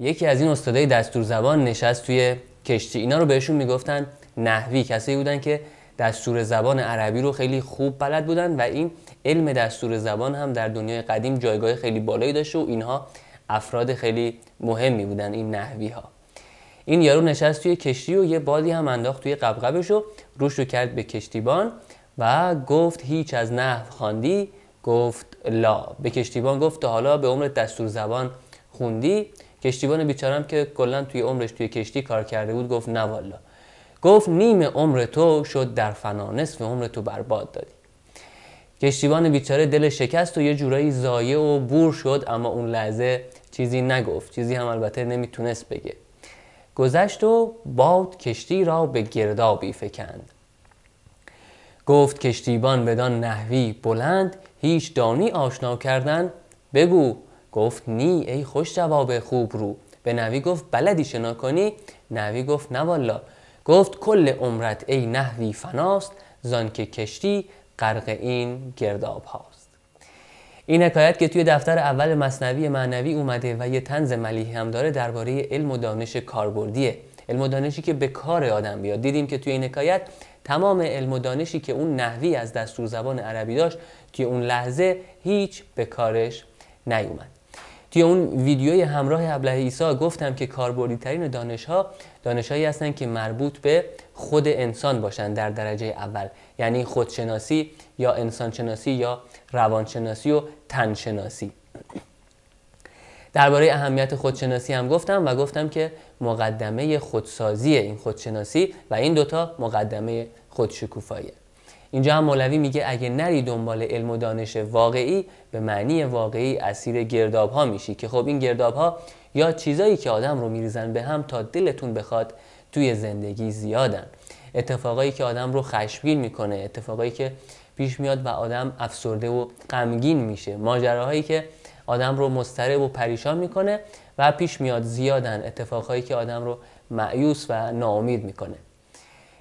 یکی از این استادای دستور زبان نشست توی کشتی. اینا رو بهشون می‌گفتن نحوی. کسایی بودن که دستور زبان عربی رو خیلی خوب بلد بودن و این علم دستور زبان هم در دنیای قدیم جایگاه خیلی بالایی داشته و اینها افراد خیلی مهمی بودن این نحوی ها این یارو نشست توی کشتی و یه بادی هم انداخت توی قبقبش و روش رو کرد به کشتیبان و گفت هیچ از نحو خواندی گفت لا. به کشتیبان گفت تا حالا به عمر دستور زبان خوندی. کشتیبان بیچارم که کلا توی عمرش توی کشتی کار کرده بود گفت نه والا. گفت نیم عمر تو شد در فنا نصف عمر تو برباد دادی. کشتیبان بیچاره دل شکست و یه جورایی زایه و بور شد اما اون لحظه چیزی نگفت چیزی هم البته نمی‌تونست بگه. گذشت و باد کشتی را به گردابی فکند. گفت کشتیبان بدان نحوی بلند هیچ دانی آشنا کردن بگو گفت نی ای خوش جواب خوب رو. به نوی گفت بلدی شنا کنی نوی گفت نه والا. گفت کل عمرت ای نحوی فناست زان که کشتی غرق این گرداب هاست. این حکایت که توی دفتر اول مصنوی معنوی اومده و یه تنز ملیحی هم داره درباره علم و دانش کاربردیه. علم و دانشی که به کار آدم بیاد. دیدیم که توی این حکایت تمام علم و دانشی که اون نحوی از دستور زبان عربی داشت توی اون لحظه هیچ به کارش نیومد. توی اون ویدیوی همراه ابله ایسا گفتم که کاربردی ترین دانش ها دانش هایی هستن که مربوط به خود انسان باشن در درجه اول. یعنی خودشناسی یا انسانشناسی یا روانشناسی و تنشناسی. درباره اهمیت خودشناسی هم گفتم و گفتم که مقدمه خودسازی این خودشناسی و این دوتا مقدمه خودشکوفاییه اینجا هم مولوی میگه اگه نری دنبال علم و دانش واقعی به معنی واقعی اسیر گرداب ها میشی. که خب این گرداب ها یا چیزایی که آدم رو میریزن به هم تا دلتون بخواد توی زندگی زیادن. اتفاقایی که آدم رو خشمگین می‌کنه اتفاقایی که پیش میاد و آدم افسرده و غمگین میشه. ماجراهایی که آدم رو مضطرب و پریشان می‌کنه و پیش میاد زیادن اتفاقهایی که آدم رو معیوس و ناامید می‌کنه.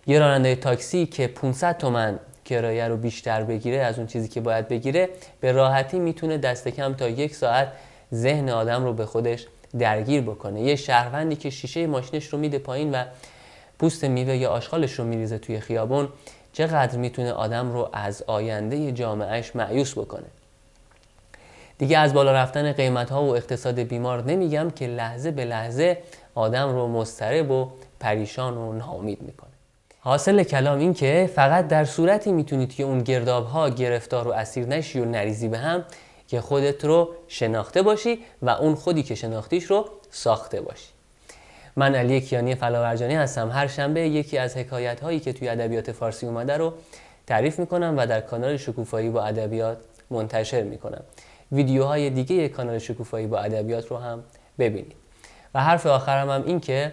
یه راننده تاکسی که 500 تومن کرایه رو بیشتر بگیره از اون چیزی که باید بگیره به راحتی می‌تونه دست کم تا یک ساعت ذهن آدم رو به خودش درگیر بکنه. یه شهروندی که شیشه ماشینش رو میده پایین و پوست میوه یا آشغالش رو میریزه توی خیابون چقدر می‌تونه آدم رو از آینده جامعهش معیوس بکنه؟ دیگه از بالا رفتن قیمت ها و اقتصاد بیمار نمیگم که لحظه به لحظه آدم رو مضطرب و پریشان و ناامید می‌کنه. حاصل کلام این که فقط در صورتی می‌تونید که اون گرداب ها گرفتار و اسیر نشی و نریزی به هم که خودت رو شناخته باشی و اون خودی که شناختیش رو ساخته باشی. من علی کیانی فلاورجانی هستم. هر شنبه یکی از حکایت هایی که توی ادبیات فارسی اومده رو تعریف می‌کنم و در کانال شکوفایی با ادبیات منتشر می‌کنم. ویدیوهای دیگه کانال شکوفایی با ادبیات رو هم ببینید. و حرف آخرم هم این که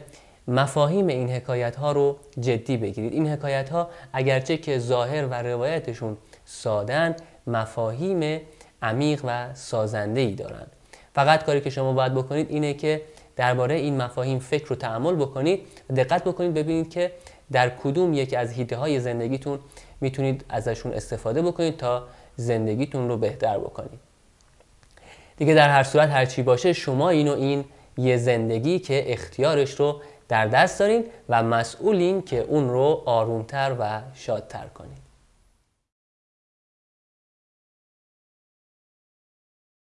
مفاهیم این حکایت ها رو جدی بگیرید. این حکایت ها اگرچه که ظاهر و روایتشون سادن مفاهیم عمیق و سازنده ای دارن فقط کاری که شما باید بکنید اینه که درباره این مفاهیم فکر و تعمل بکنید دقت بکنید ببینید که در کدوم یک از هیته های زندگیتون می‌تونید ازشون استفاده بکنید تا زندگیتون رو بهتر بکنید. دیگه در هر صورت هر چی باشه شما اینو این یه زندگی که اختیارش رو در دست دارین و مسئولین که اون رو آرومتر و شادتر کنید